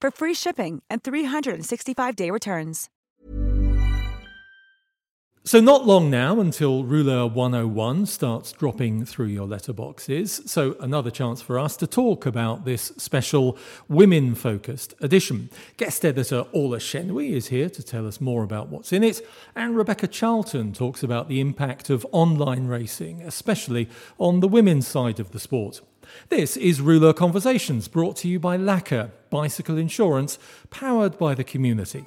for free shipping and 365-day returns. So, not long now until Rouleur 101 starts dropping through your letterboxes. So, another chance for us to talk about this special women focused edition. Guest editor Orla Chennaoui is here to tell us more about what's in it. And Rebecca Charlton talks about the impact of online racing, especially on the women's side of the sport. This is Rouleur Conversations, brought to you by Laka, bicycle insurance, powered by the community.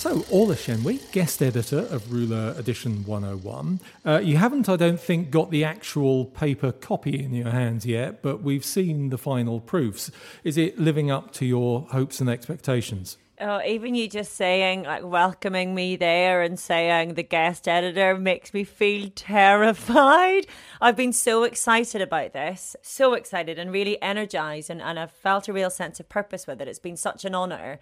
So, Orla Chennaoui, guest editor of Rouleur Edition 101. Uh, you haven't, I don't think, got the actual paper copy in your hands yet, but we've seen the final proofs. Is it living up to your hopes and expectations? Oh, even you just saying, like, welcoming me there and saying the guest editor makes me feel terrified. I've been so excited about this, so excited and really energized, and, and I've felt a real sense of purpose with it. It's been such an honor.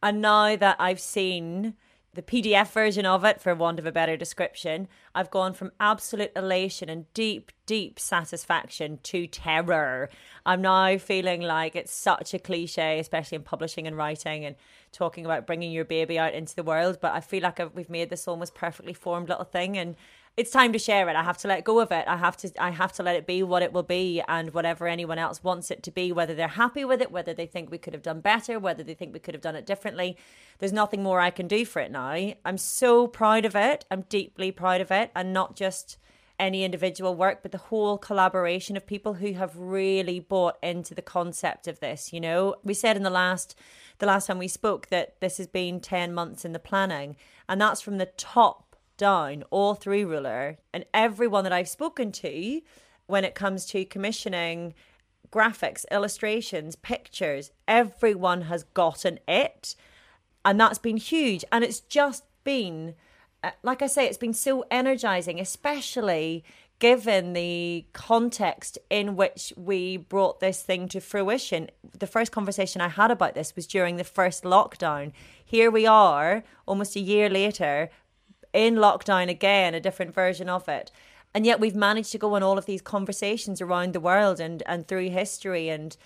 And now that I've seen the PDF version of it, for want of a better description, I've gone from absolute elation and deep, deep satisfaction to terror. I'm now feeling like it's such a cliche, especially in publishing and writing and talking about bringing your baby out into the world. But I feel like I've, we've made this almost perfectly formed little thing. And it's time to share it. I have to let go of it. I have to I have to let it be what it will be and whatever anyone else wants it to be, whether they're happy with it, whether they think we could have done better, whether they think we could have done it differently. There's nothing more I can do for it now. I'm so proud of it. I'm deeply proud of it and not just any individual work, but the whole collaboration of people who have really bought into the concept of this. You know, we said in the last the last time we spoke that this has been 10 months in the planning, and that's from the top down all through Rouleur. And everyone that I've spoken to when it comes to commissioning graphics, illustrations, pictures, everyone has gotten it. And that's been huge. And it's just been, uh, like I say, it's been so energizing, especially given the context in which we brought this thing to fruition. The first conversation I had about this was during the first lockdown. Here we are, almost a year later, in lockdown again, a different version of it. And yet we've managed to go on all of these conversations around the world and, and through history and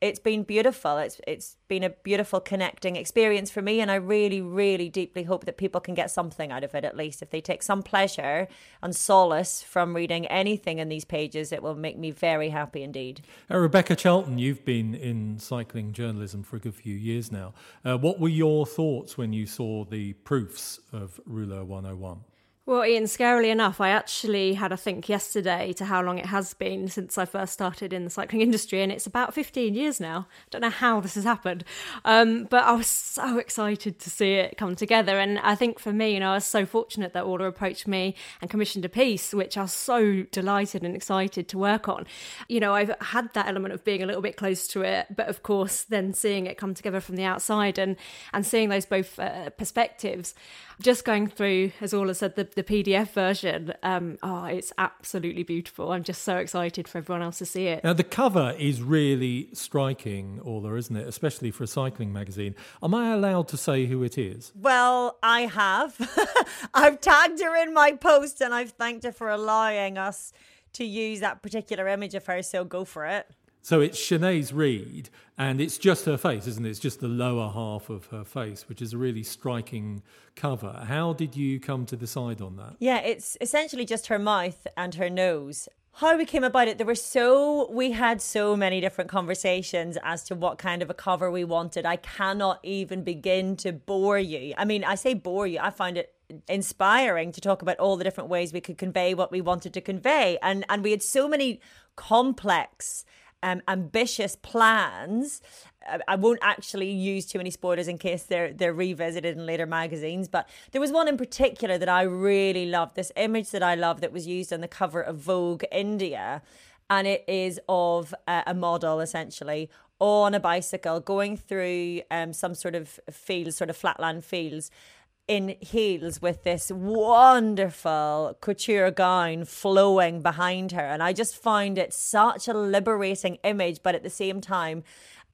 it's been beautiful. It's it's been a beautiful connecting experience for me, and I really, really deeply hope that people can get something out of it. At least if they take some pleasure and solace from reading anything in these pages, it will make me very happy indeed. Uh, Rebecca Charlton, you've been in cycling journalism for a good few years now. Uh, what were your thoughts when you saw the proofs of Rouleur 101? Well, Ian, scarily enough, I actually had a think yesterday to how long it has been since I first started in the cycling industry, and it's about 15 years now. I don't know how this has happened, um, but I was so excited to see it come together. And I think for me, you know, I was so fortunate that Orla approached me and commissioned a piece, which I was so delighted and excited to work on. You know, I've had that element of being a little bit close to it, but of course, then seeing it come together from the outside and and seeing those both uh, perspectives, just going through, as Orla said, the the PDF version. Um, oh, it's absolutely beautiful. I'm just so excited for everyone else to see it. Now, the cover is really striking, Orla, isn't it? Especially for a cycling magazine. Am I allowed to say who it is? Well, I have. I've tagged her in my post and I've thanked her for allowing us to use that particular image of her, so go for it. So it's Shanaze Reade, and it's just her face, isn't it? It's just the lower half of her face, which is a really striking cover. How did you come to decide on that? Yeah, it's essentially just her mouth and her nose how we came about it there were so we had so many different conversations as to what kind of a cover we wanted i cannot even begin to bore you i mean i say bore you i find it inspiring to talk about all the different ways we could convey what we wanted to convey and and we had so many complex um, ambitious plans I won't actually use too many spoilers in case they're they're revisited in later magazines. But there was one in particular that I really loved. This image that I love that was used on the cover of Vogue India, and it is of a, a model essentially on a bicycle going through um, some sort of fields, sort of flatland fields. In heels with this wonderful couture gown flowing behind her. And I just find it such a liberating image, but at the same time,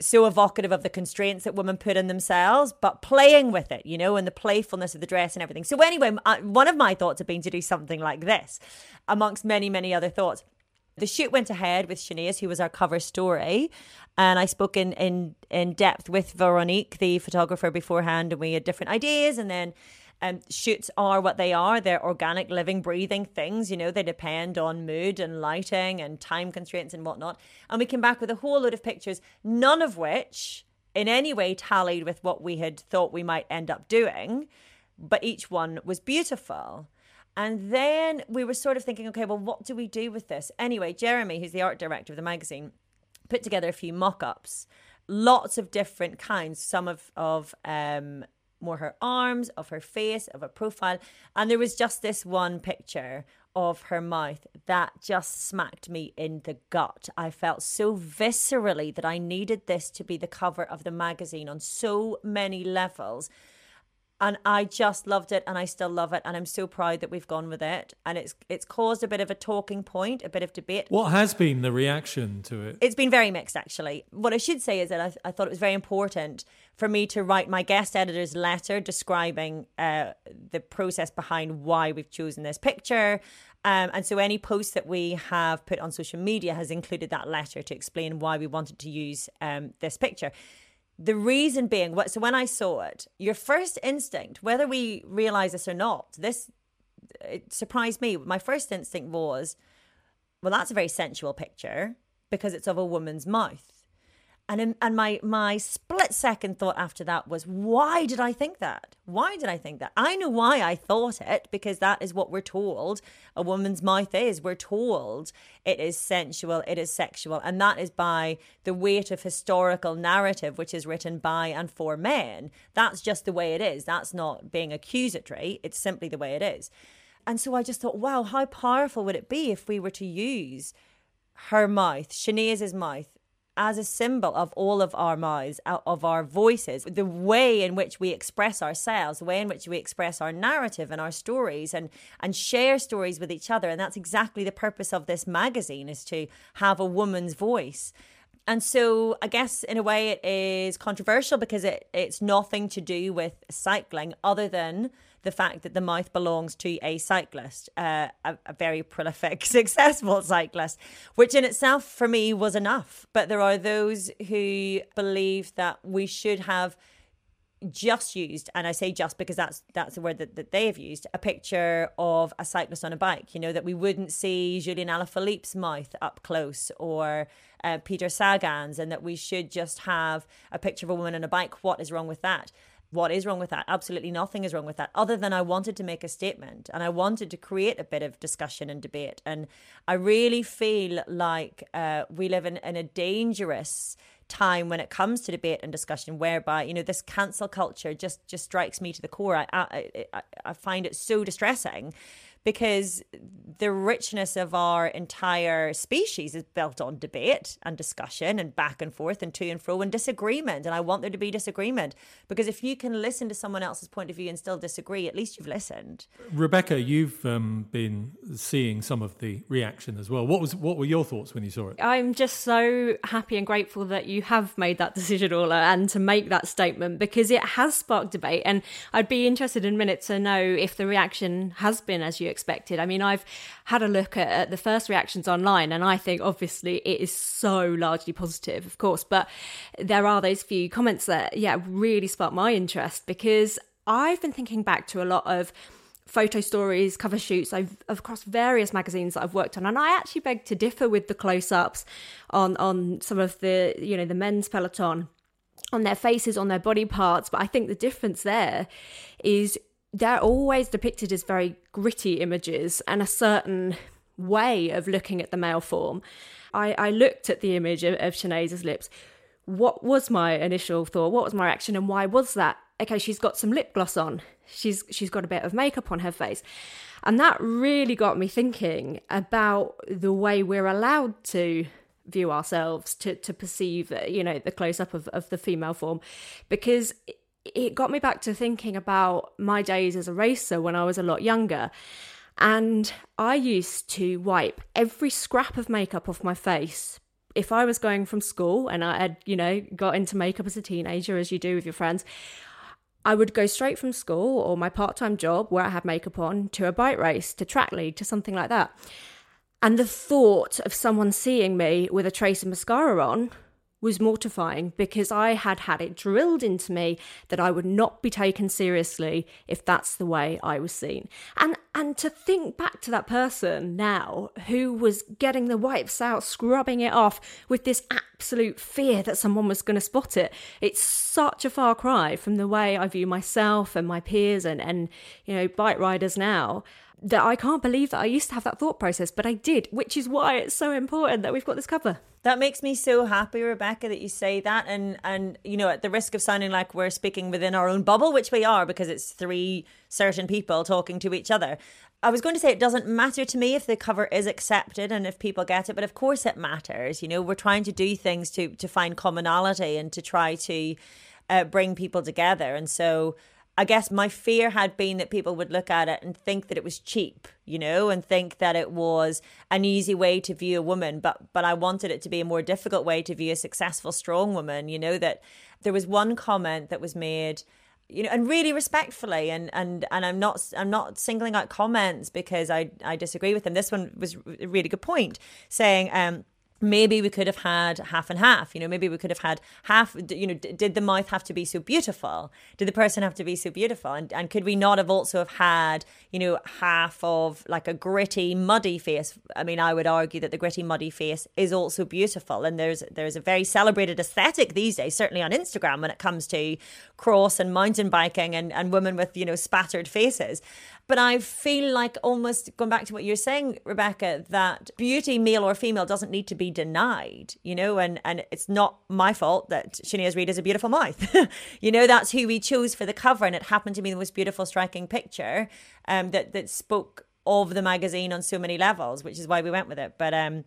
so evocative of the constraints that women put in themselves, but playing with it, you know, and the playfulness of the dress and everything. So, anyway, uh, one of my thoughts have been to do something like this, amongst many, many other thoughts. The shoot went ahead with Shanaze, who was our cover story, and I spoke in, in in depth with Veronique, the photographer, beforehand, and we had different ideas, and then um, shoots are what they are. They're organic, living, breathing things. You know, they depend on mood and lighting and time constraints and whatnot. And we came back with a whole load of pictures, none of which in any way tallied with what we had thought we might end up doing, but each one was beautiful. And then we were sort of thinking, okay, well, what do we do with this? Anyway, Jeremy, who's the art director of the magazine, put together a few mock ups, lots of different kinds, some of, of um, more her arms, of her face, of her profile. And there was just this one picture of her mouth that just smacked me in the gut. I felt so viscerally that I needed this to be the cover of the magazine on so many levels and I just loved it and I still love it and I'm so proud that we've gone with it. And it's it's caused a bit of a talking point a bit of debate. What has been the reaction to it? It's been very mixed actually. What I should say is that I, I thought it was very important for me to write my guest editor's letter describing uh, the process behind why we've chosen this picture. Um, and so any post that we have put on social media has included that letter to explain why we wanted to use um, this picture the reason being, what so when I saw it, your first instinct, whether we realize this or not, this it surprised me. My first instinct was, well, that's a very sensual picture because it's of a woman's mouth. And and my my split second thought after that was, why did I think that? Why did I think that? I know why I thought it because that is what we're told a woman's mouth is. We're told it is sensual, it is sexual, and that is by the weight of historical narrative which is written by and for men. That's just the way it is. That's not being accusatory. It's simply the way it is. And so I just thought, wow, how powerful would it be if we were to use her mouth, Shanaze's mouth, as a symbol of all of our mouths, of our voices, the way in which we express ourselves, the way in which we express our narrative and our stories and, and share stories with each other. And that's exactly the purpose of this magazine is to have a woman's voice. And so I guess in a way it is controversial because it, it's nothing to do with cycling other than the fact that the mouth belongs to a cyclist, uh, a, a very prolific, successful cyclist, which in itself for me was enough. But there are those who believe that we should have just used, and I say just because that's that's the word that, that they have used, a picture of a cyclist on a bike. You know that we wouldn't see Julian Alaphilippe's mouth up close or uh, Peter Sagan's, and that we should just have a picture of a woman on a bike. What is wrong with that? What is wrong with that? Absolutely nothing is wrong with that, other than I wanted to make a statement and I wanted to create a bit of discussion and debate. And I really feel like uh, we live in, in a dangerous time when it comes to debate and discussion whereby you know this cancel culture just just strikes me to the core I, I i i find it so distressing because the richness of our entire species is built on debate and discussion and back and forth and to and fro and disagreement. And I want there to be disagreement because if you can listen to someone else's point of view and still disagree, at least you've listened. Rebecca, you've um, been seeing some of the reaction as well. What was what were your thoughts when you saw it? I'm just so happy and grateful that you have made that decision, Orla, and to make that statement because it has sparked debate. And I'd be interested in a minute to know if the reaction has been as you expected. I mean, I've had a look at, at the first reactions online, and I think obviously it is so largely positive, of course, but there are those few comments that, yeah, really sparked my interest because I've been thinking back to a lot of photo stories, cover shoots I've across various magazines that I've worked on, and I actually beg to differ with the close-ups on on some of the you know the men's peloton on their faces, on their body parts. But I think the difference there is they're always depicted as very gritty images and a certain way of looking at the male form. I, I looked at the image of, of lips. What was my initial thought? What was my reaction, and why was that? Okay, she's got some lip gloss on. She's she's got a bit of makeup on her face. And that really got me thinking about the way we're allowed to view ourselves, to to perceive, you know, the close up of, of the female form. Because it got me back to thinking about my days as a racer when I was a lot younger. And I used to wipe every scrap of makeup off my face. If I was going from school and I had, you know, got into makeup as a teenager, as you do with your friends, I would go straight from school or my part time job where I had makeup on to a bike race, to track league, to something like that. And the thought of someone seeing me with a trace of mascara on was mortifying because I had had it drilled into me that I would not be taken seriously if that's the way I was seen. And and to think back to that person now who was getting the wipes out, scrubbing it off with this absolute fear that someone was going to spot it. It's such a far cry from the way I view myself and my peers and and you know bike riders now that I can't believe that I used to have that thought process, but I did, which is why it's so important that we've got this cover. That makes me so happy, Rebecca, that you say that. And, and, you know, at the risk of sounding like we're speaking within our own bubble, which we are because it's three certain people talking to each other. I was going to say it doesn't matter to me if the cover is accepted and if people get it, but of course it matters. You know, we're trying to do things to, to find commonality and to try to uh, bring people together. And so, I guess my fear had been that people would look at it and think that it was cheap, you know, and think that it was an easy way to view a woman. But but I wanted it to be a more difficult way to view a successful, strong woman. You know that there was one comment that was made, you know, and really respectfully, and and and I'm not I'm not singling out comments because I I disagree with them. This one was a really good point, saying um maybe we could have had half and half you know maybe we could have had half you know did the mouth have to be so beautiful? Did the person have to be so beautiful? And, and could we not have also have had you know half of like a gritty muddy face? I mean i would argue that the gritty muddy face is also beautiful and there's there's a very celebrated aesthetic these days certainly on instagram when it comes to cross and mountain biking and, and women with you know spattered faces but I feel like almost going back to what you're saying, Rebecca, that beauty, male or female, doesn't need to be denied, you know, and, and it's not my fault that Shanaze Reade is a beautiful mouth. you know, that's who we chose for the cover, and it happened to be the most beautiful, striking picture um, that, that spoke of the magazine on so many levels, which is why we went with it. But um,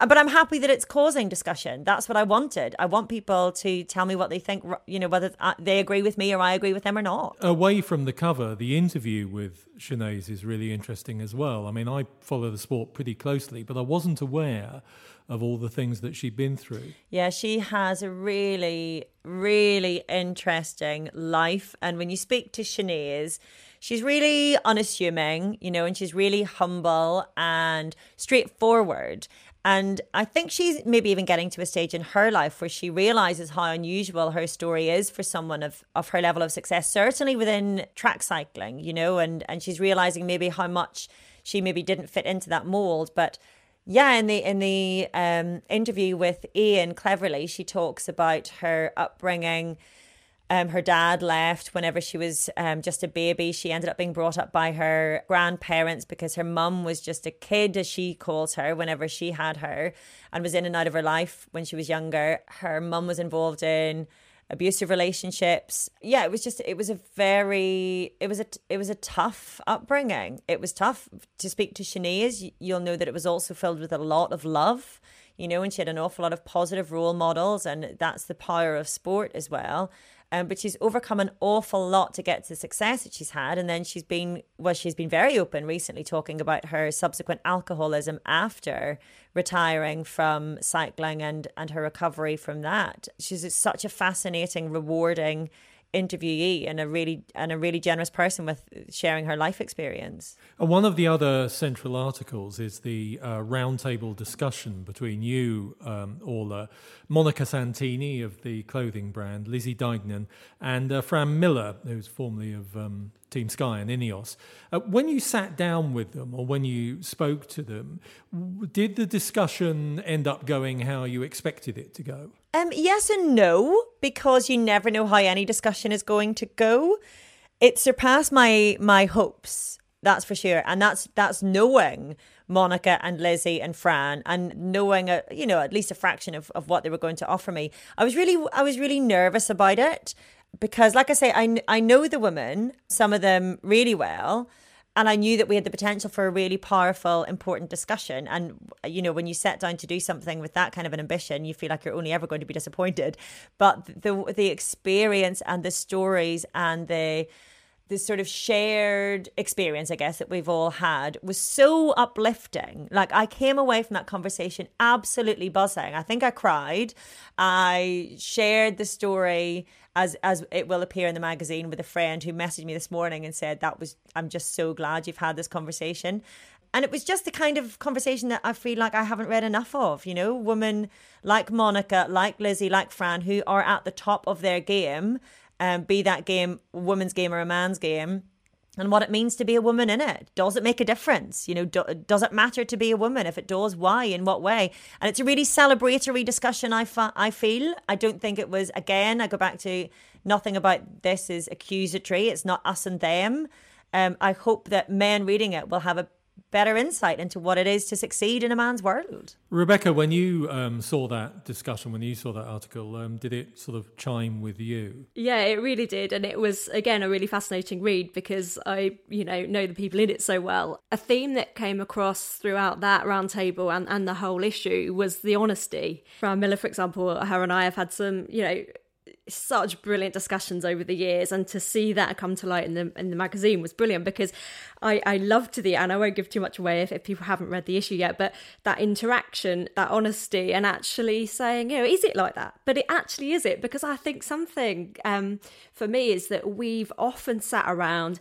but I'm happy that it's causing discussion. That's what I wanted. I want people to tell me what they think, you know, whether uh, they agree with me or I agree with them or not. Away from the cover, the interview with Shanaze is really interesting as well. I mean, I follow the sport pretty closely, but I wasn't aware of all the things that she'd been through. Yeah, she has a really, really interesting life. And when you speak to Shanaze, she's really unassuming, you know, and she's really humble and straightforward. And I think she's maybe even getting to a stage in her life where she realizes how unusual her story is for someone of, of her level of success, certainly within track cycling, you know, and, and she's realizing maybe how much she maybe didn't fit into that mold. But yeah, in the in the um, interview with Ian Cleverly, she talks about her upbringing um, her dad left whenever she was um, just a baby. She ended up being brought up by her grandparents because her mum was just a kid, as she calls her, whenever she had her and was in and out of her life when she was younger. Her mum was involved in abusive relationships. Yeah, it was just it was a very it was a it was a tough upbringing. It was tough to speak to Shanaze. You'll know that it was also filled with a lot of love, you know, and she had an awful lot of positive role models and that's the power of sport as well. Um, but she's overcome an awful lot to get to the success that she's had. And then she's been, well, she's been very open recently talking about her subsequent alcoholism after retiring from cycling and, and her recovery from that. She's such a fascinating, rewarding interviewee and a really and a really generous person with sharing her life experience. One of the other central articles is the uh, roundtable discussion between you, um, Orla, Monica Santini of the clothing brand, Lizzie Deignan, and uh, Fran Millar, who's formerly of um, Team Sky and Ineos. Uh, when you sat down with them or when you spoke to them, did the discussion end up going how you expected it to go? Um, yes and no, because you never know how any discussion is going to go. It surpassed my my hopes, that's for sure, and that's that's knowing Monica and Lizzie and Fran and knowing a you know at least a fraction of, of what they were going to offer me. I was really I was really nervous about it because like I say I I know the women some of them really well and I knew that we had the potential for a really powerful, important discussion. And you know, when you set down to do something with that kind of an ambition, you feel like you're only ever going to be disappointed. But the the experience and the stories and the this sort of shared experience, I guess, that we've all had was so uplifting. Like, I came away from that conversation absolutely buzzing. I think I cried. I shared the story as as it will appear in the magazine with a friend who messaged me this morning and said that was I'm just so glad you've had this conversation. And it was just the kind of conversation that I feel like I haven't read enough of, you know, women like Monica, like Lizzie, like Fran, who are at the top of their game, um, be that game woman's game or a man's game and what it means to be a woman in it. Does it make a difference? You know, do, does it matter to be a woman? If it does, why? In what way? And it's a really celebratory discussion. I fa- I feel. I don't think it was. Again, I go back to nothing about this is accusatory. It's not us and them. Um, I hope that men reading it will have a better insight into what it is to succeed in a man's world. Rebecca, when you um, saw that discussion, when you saw that article, um, did it sort of chime with you? Yeah, it really did, and it was again a really fascinating read because I, you know, know the people in it so well. A theme that came across throughout that roundtable and and the whole issue was the honesty. Fran Millar, for example, her and I have had some, you know such brilliant discussions over the years and to see that come to light in the in the magazine was brilliant because I, I loved the and I won't give too much away if, if people haven't read the issue yet but that interaction that honesty and actually saying you know is it like that? But it actually is it because I think something um, for me is that we've often sat around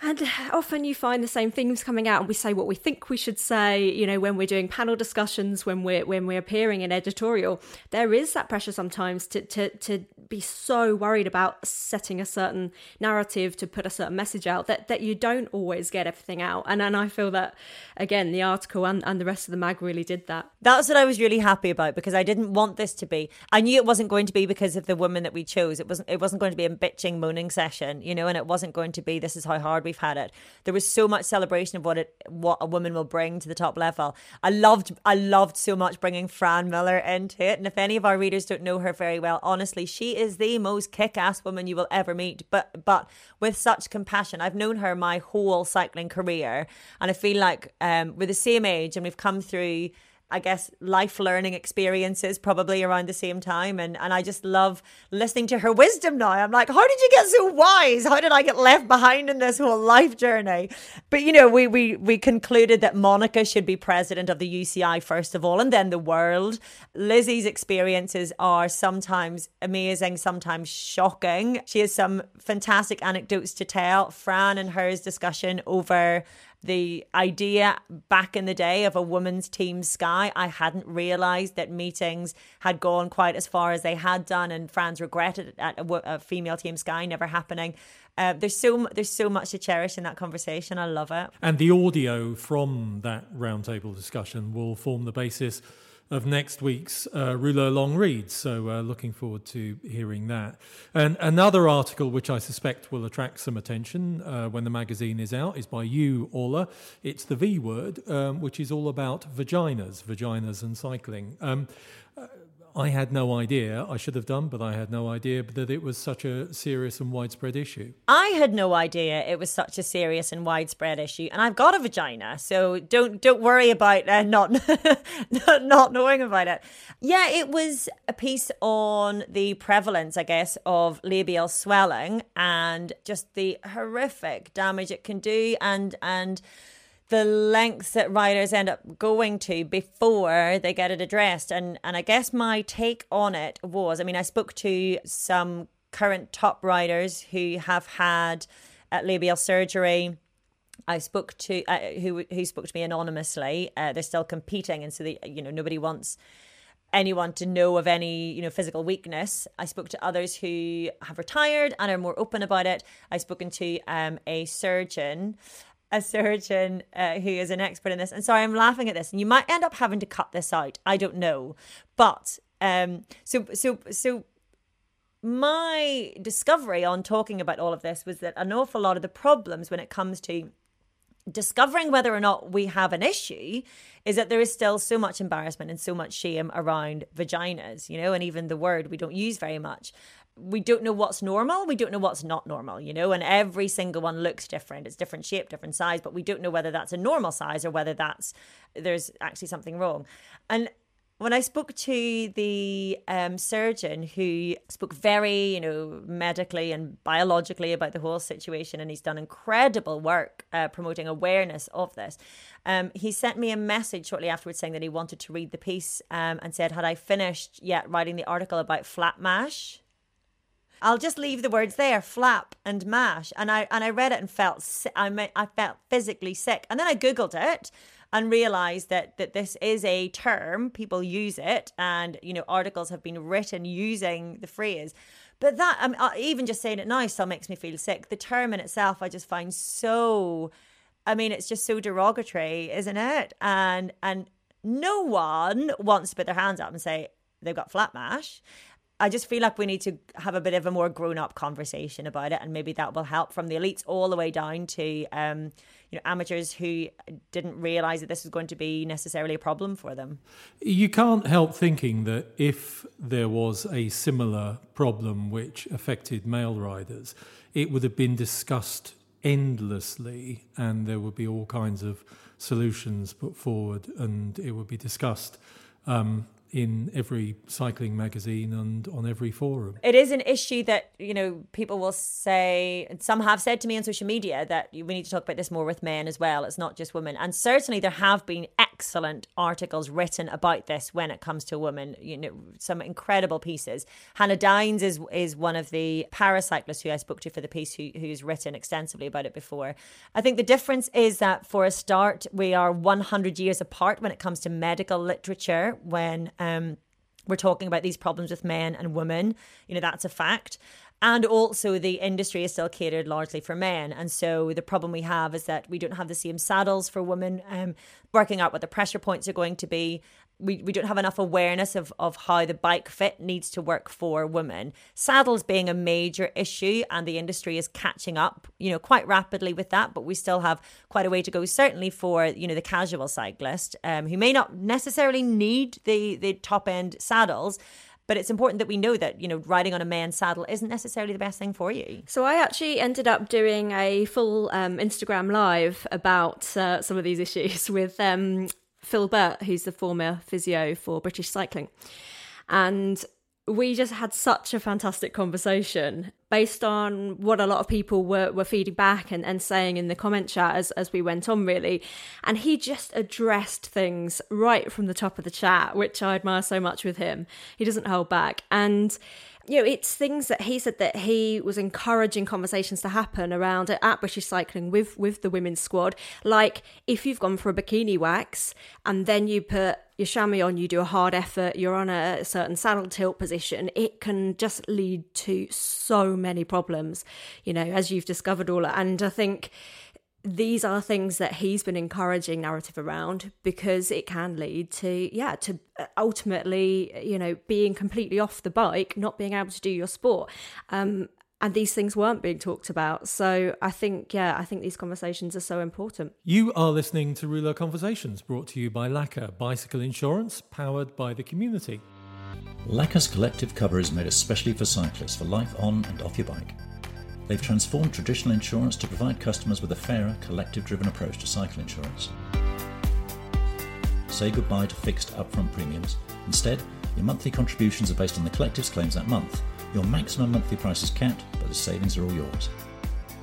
and often you find the same themes coming out, and we say what we think we should say. You know, when we're doing panel discussions, when we're when we're appearing in editorial, there is that pressure sometimes to to to be so worried about setting a certain narrative to put a certain message out that that you don't always get everything out. And and I feel that again, the article and, and the rest of the mag really did that. That's what I was really happy about because I didn't want this to be. I knew it wasn't going to be because of the woman that we chose. It wasn't. It wasn't going to be a bitching, moaning session, you know, and it wasn't going to be this is how hard we've had it. There was so much celebration of what it what a woman will bring to the top level. I loved I loved so much bringing Fran Millar into it. And if any of our readers don't know her very well, honestly, she is the most kick-ass woman you will ever meet. But but with such compassion. I've known her my whole cycling career, and I feel like um, we're the same age, and we've come through I guess, life learning experiences probably around the same time. And, and I just love listening to her wisdom now. I'm like, how did you get so wise? How did I get left behind in this whole life journey? But, you know, we, we, we concluded that Monica should be president of the UCI first of all, and then the world. Lizzie's experiences are sometimes amazing, sometimes shocking. She has some fantastic anecdotes to tell. Fran and hers discussion over the idea back in the day of a women's team Sky. I hadn't realised that meetings had gone quite as far as they had done, and Fran's regretted at a, a female team Sky never happening. Uh, there's so there's so much to cherish in that conversation. I love it. And the audio from that roundtable discussion will form the basis of next week's uh, Rouleur Long Read. So, uh, looking forward to hearing that. And another article which I suspect will attract some attention uh, when the magazine is out is by you, Orla. It's the V word, um, which is all about vaginas, vaginas and cycling. Um, I had no idea, I should have done, but I had no idea that it was such a serious and widespread issue. I had no idea it was such a serious and widespread issue, and I've got a vagina, so don't don't worry about uh, not not knowing about it. Yeah, it was a piece on the prevalence, I guess, of labial swelling and just the horrific damage it can do, and and the lengths that riders end up going to before they get it addressed. And and I guess my take on it was, I mean, I spoke to some current top riders who have had uh, labial surgery. I spoke to uh, who who spoke to me anonymously. Uh, they're still competing, and so they, you know nobody wants anyone to know of any you know physical weakness i spoke to others who have retired and are more open about it i've spoken to um, a surgeon a surgeon uh, who is an expert in this. And sorry i'm laughing at this. And you might end up having to cut this out. I don't know. But um so so so my discovery on talking about all of this was that an awful lot of the problems when it comes to discovering whether or not we have an issue is that there is still so much embarrassment and so much shame around vaginas, you know, and even the word we don't use very much. We don't know what's normal. We don't know what's not normal, you know, and every single one looks different. It's different shape, different size, but we don't know whether that's a normal size or whether that's there's actually something wrong. And when I spoke to the um, surgeon who spoke very, you know, medically and biologically about the whole situation, and he's done incredible work uh, promoting awareness of this, um, he sent me a message shortly afterwards saying that he wanted to read the piece um, and said, Had I finished yet writing the article about flat mash? I'll just leave the words there, flap and mash. And I and I read it and felt I I felt physically sick. And then I googled it and realized that that this is a term people use it and you know articles have been written using the phrase but that I mean, uh, even just saying it now still makes me feel sick the term in itself i just find so i mean it's just so derogatory isn't it and and no one wants to put their hands up and say they've got flat mash I just feel like we need to have a bit of a more grown up conversation about it, and maybe that will help from the elites all the way down to um, you know amateurs who didn't realize that this was going to be necessarily a problem for them. You can't help thinking that if there was a similar problem which affected male riders, it would have been discussed endlessly, and there would be all kinds of solutions put forward, and it would be discussed. Um, in every cycling magazine and on every forum. It is an issue that, you know, people will say, and some have said to me on social media that we need to talk about this more with men as well. It's not just women. And certainly there have been excellent articles written about this when it comes to women, you know, some incredible pieces. Hannah Dines is is one of the paracyclists who I spoke to for the piece who, who's written extensively about it before. I think the difference is that for a start, we are 100 years apart when it comes to medical literature when um, we're talking about these problems with men and women. You know, that's a fact. And also, the industry is still catered largely for men. And so, the problem we have is that we don't have the same saddles for women, um, working out what the pressure points are going to be we, we don't have enough awareness of, of how the bike fit needs to work for women. Saddles being a major issue, and the industry is catching up, you know, quite rapidly with that. But we still have quite a way to go, certainly for you know the casual cyclist um, who may not necessarily need the the top end saddles. But it's important that we know that, you know, riding on a man's saddle isn't necessarily the best thing for you. So I actually ended up doing a full um, Instagram live about uh, some of these issues with um, Phil Burt, who's the former physio for British Cycling. And we just had such a fantastic conversation based on what a lot of people were, were feeding back and, and saying in the comment chat as, as we went on, really. And he just addressed things right from the top of the chat, which I admire so much with him. He doesn't hold back. And you know, it's things that he said that he was encouraging conversations to happen around at British Cycling with with the women's squad. Like if you've gone for a bikini wax and then you put your chamois on, you do a hard effort, you're on a certain saddle tilt position, it can just lead to so many problems. You know, as you've discovered all, and I think these are things that he's been encouraging narrative around because it can lead to yeah to uh, ultimately you know being completely off the bike not being able to do your sport um, and these things weren't being talked about so i think yeah i think these conversations are so important you are listening to Rouleur Conversations brought to you by Laka bicycle insurance powered by the community Laka's collective cover is made especially for cyclists for life on and off your bike They've transformed traditional insurance to provide customers with a fairer, collective driven approach to cycle insurance. Say goodbye to fixed upfront premiums. Instead, your monthly contributions are based on the collective's claims that month. Your maximum monthly price is capped, but the savings are all yours.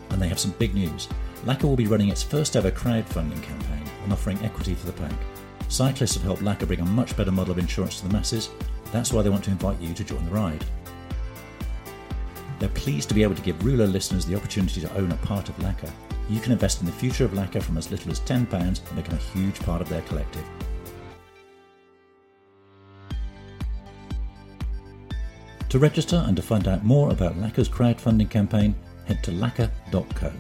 And they have some big news. Laka will be running its first ever crowdfunding campaign and offering equity for the pack. Cyclists have helped Laka bring a much better model of insurance to the masses. That's why they want to invite you to join the ride. They're pleased to be able to give Rouleur listeners the opportunity to own a part of Laka. You can invest in the future of Laka from as little as £10 and become a huge part of their collective. To register and to find out more about Laka's crowdfunding campaign, head to laka.co.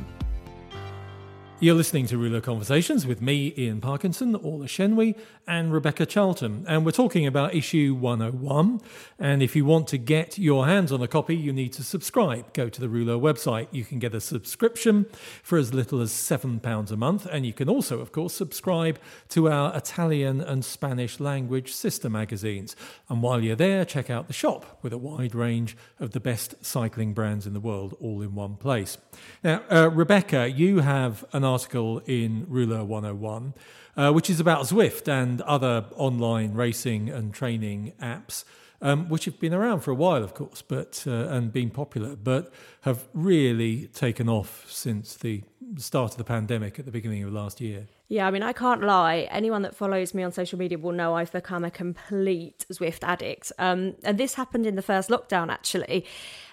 You're listening to Rouleur Conversations with me, Ian Parkinson, Orla Chennaoui, and Rebecca Charlton. And we're talking about issue 101. And if you want to get your hands on a copy, you need to subscribe. Go to the Rouleur website. You can get a subscription for as little as £7 a month. And you can also, of course, subscribe to our Italian and Spanish language sister magazines. And while you're there, check out the shop with a wide range of the best cycling brands in the world all in one place. Now, uh, Rebecca, you have an article in Rouleur 101, uh, which is about Zwift and other online racing and training apps. Um, which have been around for a while, of course, but uh, and been popular, but have really taken off since the start of the pandemic at the beginning of last year. Yeah, I mean, I can't lie. Anyone that follows me on social media will know I've become a complete Zwift addict. Um, and this happened in the first lockdown, actually.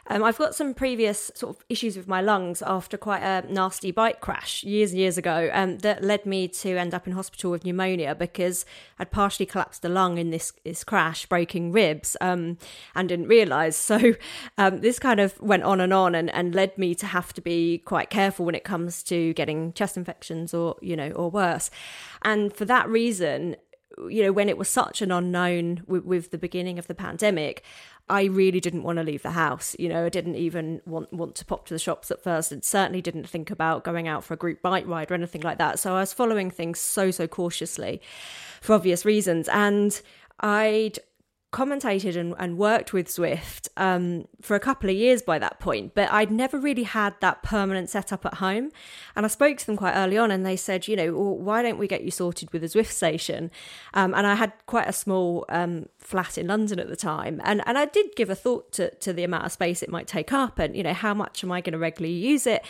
Um, I've got some previous sort of issues with my lungs after quite a nasty bike crash years and years ago um, that led me to end up in hospital with pneumonia because I'd partially collapsed a lung in this, this crash, breaking ribs, um, and didn't realise. So um, this kind of went on and on and, and led me to have to be quite careful when it comes to getting chest infections or, you know, or worse. And for that reason, you know, when it was such an unknown with, with, the beginning of the pandemic, I really didn't want to leave the house. You know, I didn't even want want to pop to the shops at first, and certainly didn't think about going out for a group bike ride or anything like that. So I was following things so so cautiously, for obvious reasons, and I'd commentated and, and worked with Zwift um, for a couple of years by that point, but I'd never really had that permanent setup at home. And I spoke to them quite early on, and they said, you know, well, why don't we get you sorted with a Zwift station? Um, and I had quite a small um, flat in London at the time, and and I did give a thought to to the amount of space it might take up, and you know, how much am I going to regularly use it?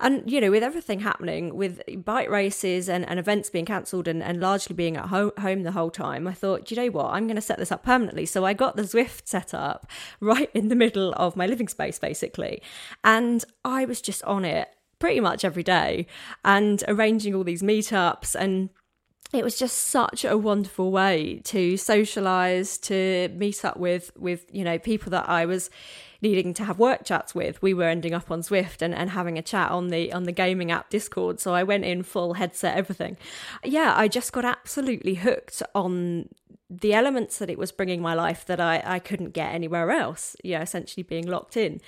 And you know, with everything happening, with bike races and, and events being cancelled and, and largely being at ho- home the whole time, I thought, you know what, I'm going to set this up permanently so I got the Zwift set up right in the middle of my living space, basically. And I was just on it pretty much every day and arranging all these meetups. And it was just such a wonderful way to socialize to meet up with with you know people that i was needing to have work chats with. We were ending up on Zwift and, and having a chat on the on the gaming app discord. So i went in full headset everything. Yeah i just got absolutely hooked on the elements that it was bringing my life that I, I couldn't get anywhere else, you know, essentially being locked in.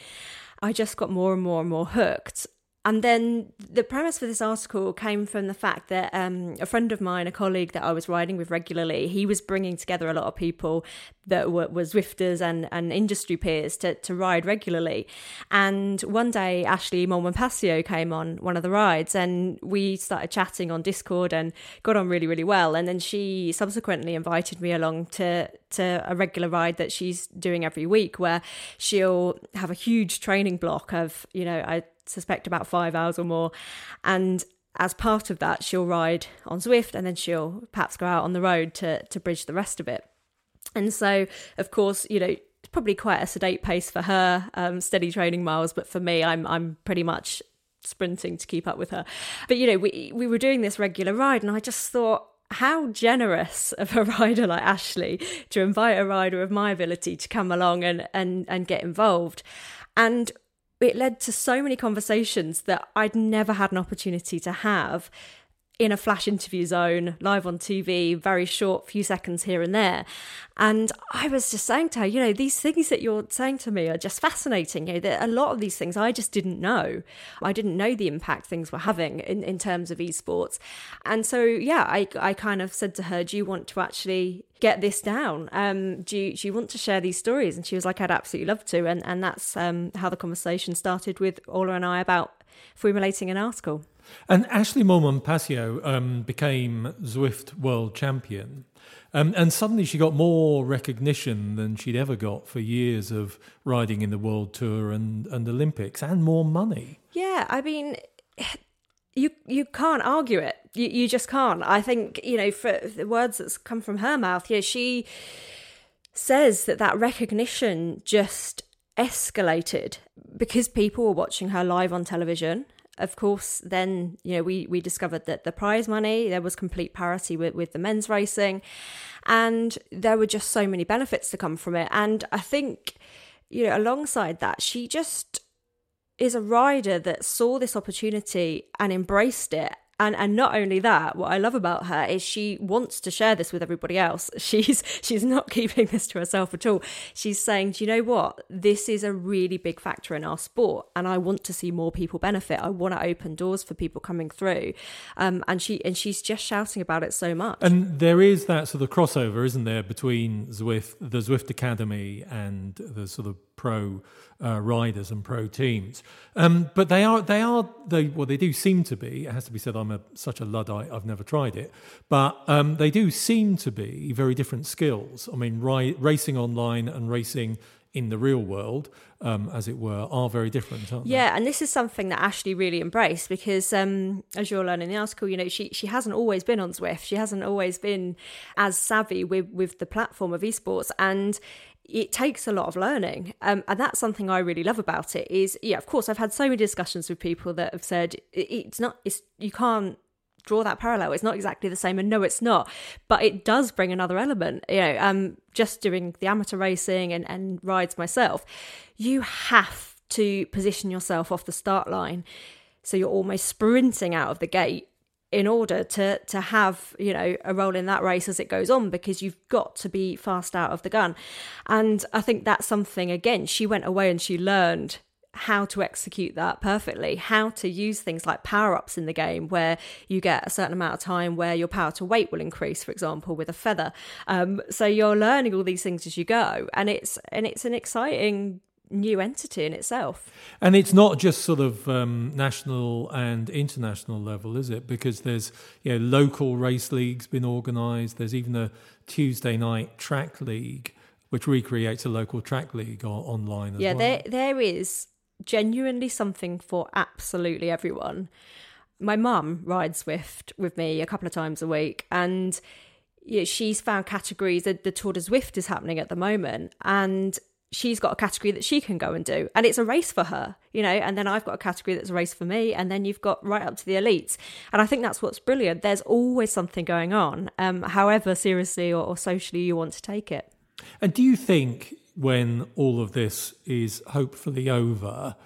I just got more and more and more hooked. And then the premise for this article came from the fact that um, a friend of mine, a colleague that I was riding with regularly, he was bringing together a lot of people that were, were Zwifters and, and industry peers to, to ride regularly. And one day, Ashleigh Moolman-Pasio came on one of the rides and we started chatting on Discord and got on really, really well. And then she subsequently invited me along to, to a regular ride that she's doing every week where she'll have a huge training block of, you know, I suspect about five hours or more. And as part of that, she'll ride on Zwift and then she'll perhaps go out on the road to, to bridge the rest of it. And so, of course, you know, it's probably quite a sedate pace for her, um, steady training miles, but for me, I'm I'm pretty much sprinting to keep up with her. But you know, we we were doing this regular ride, and I just thought, how generous of a rider like Ashleigh to invite a rider of my ability to come along and and and get involved. And it led to so many conversations that I'd never had an opportunity to have in a flash interview zone, live on TV, very short, few seconds here and there. And I was just saying to her, you know, these things that you're saying to me are just fascinating. You know, that a lot of these things I just didn't know. I didn't know the impact things were having in, in terms of esports. And so, yeah, I, I kind of said to her, do you want to actually get this down? Um, do, you, do you want to share these stories? And she was like, I'd absolutely love to. And, and that's um, how the conversation started with Ola and I about formulating an article. And Ashleigh Moolman-Pasio um, became Zwift world champion. Um, and suddenly she got more recognition than she'd ever got for years of riding in the World Tour and, and Olympics and more money. Yeah, I mean, you you can't argue it. You, you just can't. I think, you know, for the words that's come from her mouth, yeah, she says that that recognition just escalated because people were watching her live on television of course, then you know we we discovered that the prize money there was complete parity with with the men's racing, and there were just so many benefits to come from it. And I think you know, alongside that, she just is a rider that saw this opportunity and embraced it and and not only that what i love about her is she wants to share this with everybody else. She's she's not keeping this to herself at all. She's saying do you know what? This is a really big factor in our sport and i want to see more people benefit. I want to open doors for people coming through. Um, and she and she's just shouting about it so much. And there is that sort of crossover isn't there between zwift the zwift academy and the sort of pro uh, riders and pro teams. Um, but they are they are they well they do seem to be. It has to be said. I'm a, such a luddite. I've never tried it, but um, they do seem to be very different skills. I mean, ri- racing online and racing in the real world, um, as it were, are very different, aren't yeah, they? Yeah, and this is something that Ashleigh really embraced because, um, as you'll learn in the article, you know, she she hasn't always been on Zwift. She hasn't always been as savvy with with the platform of esports, and it takes a lot of learning. Um, and that's something i really love about it is yeah of course i've had so many discussions with people that have said it's not it's you can't draw that parallel. It's not exactly the same. And no it's not. But it does bring another element. You know um just doing the amateur racing and, and rides myself you have to position yourself off the start line. So you're almost sprinting out of the gate in order to to have you know a role in that race as it goes on because you've got to be fast out of the gun and i think that's something again she went away and she learned how to execute that perfectly, how to use things like power ups in the game, where you get a certain amount of time where your power to weight will increase, for example, with a feather. Um, so you're learning all these things as you go, and it's and it's an exciting new entity in itself. And it's not just sort of um, national and international level, is it? Because there's you know local race leagues been organised. There's even a Tuesday night track league, which recreates a local track league online. yeah, well. there there is genuinely something for absolutely everyone. My mum rides Zwift with me a couple of times a week, and yeah, she's found categories. The, the Tour de Zwift is happening at the moment, and she's got a category that she can go and do and it's a race for her you know and then i've got a category that's a race for me and then you've got right up to the elites. And i think that's what's brilliant. There's always something going on um, however seriously or, or socially you want to take it. And do you think when all of this is hopefully over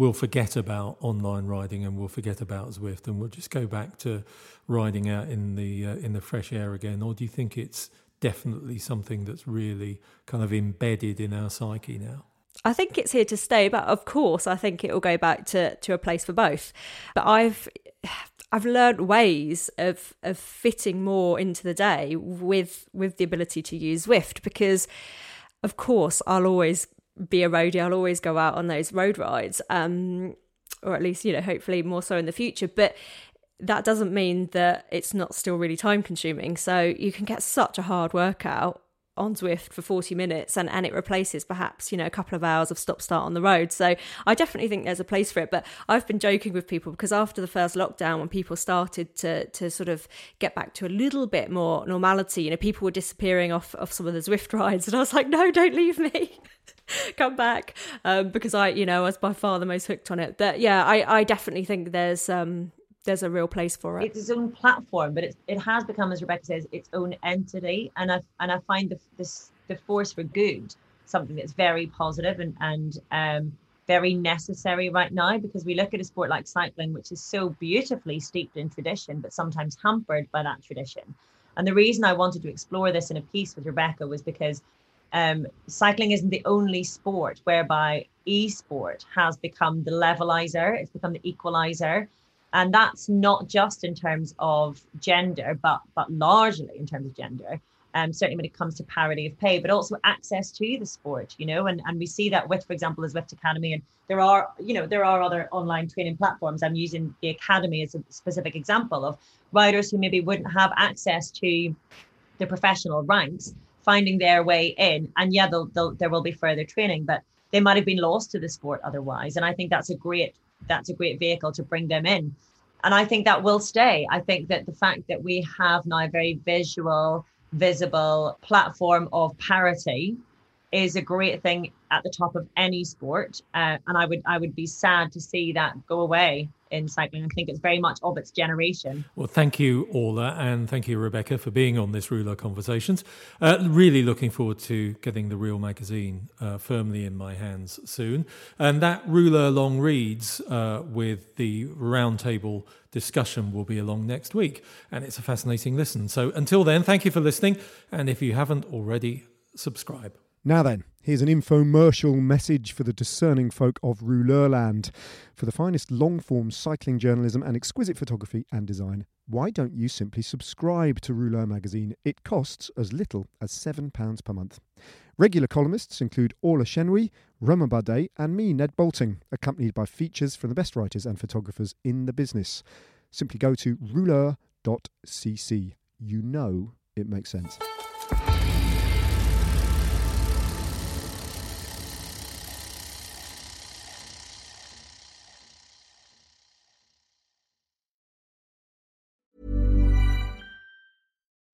we'll forget about online riding and we'll forget about Zwift and we'll just go back to riding out in the uh, in the fresh air again? Or do you think it's definitely something that's really kind of embedded in our psyche now. I think it's here to stay, but of course, I think it will go back to, to a place for both. But I've I've learned ways of of fitting more into the day with with the ability to use Zwift because, of course, I'll always be a roadie. I'll always go out on those road rides, um, or at least you know, hopefully more so in the future. But that doesn't mean that it's not still really time consuming. So you can get such a hard workout on Zwift for 40 minutes and, and it replaces perhaps, you know, a couple of hours of stop start on the road. So I definitely think there's a place for it. But I've been joking with people because after the first lockdown, when people started to to sort of get back to a little bit more normality, you know, people were disappearing off, off some of the Zwift rides. And I was like, no, don't leave me. Come back. Um, because I, you know, I was by far the most hooked on it. But yeah, I, I definitely think there's um there's a real place for it. It's its own platform, but it's, it has become, as Rebecca says, its own entity. And I and I find the this the force for good something that's very positive and and um, very necessary right now because we look at a sport like cycling, which is so beautifully steeped in tradition, but sometimes hampered by that tradition. And the reason I wanted to explore this in a piece with Rebecca was because um, cycling isn't the only sport whereby e-sport has become the levelizer, it's become the equalizer and that's not just in terms of gender but but largely in terms of gender um, certainly when it comes to parity of pay, but also access to the sport, you know, and, and we see that with, for example, the Zwift Academy, and there are, you know, there are other online training platforms. I'm using the Academy as a specific example of riders who maybe wouldn't have access to the professional ranks finding their way in. And yeah, they'll, they'll, there will be further training, but they might have been lost to the sport otherwise. And I think that's a great that's a great vehicle to bring them in. And I think that will stay. I think that the fact that we have now a very visual, visible platform of parity is a great thing at the top of any sport. Uh, and I would I would be sad to see that go away in cycling. I think it's very much of its generation. Well, thank you, Orla, and thank you, Rebecca, for being on this Rouleur Conversations. Uh, really looking forward to getting the Rouleur magazine uh, firmly in my hands soon. And that Rouleur long reads uh, with the roundtable discussion will be along next week. And it's a fascinating listen. So until then, thank you for listening. And if you haven't already, subscribe. Now then, here's an infomercial message for the discerning folk of Rouleurland. For the finest long form cycling journalism and exquisite photography and design, why don't you simply subscribe to Rouleur magazine? It costs as little as £7 per month. Regular columnists include Orla Chennaoui, Romain Bardet, and me, Ned Boulting, accompanied by features from the best writers and photographers in the business. Simply go to rouleur.cc. You know it makes sense.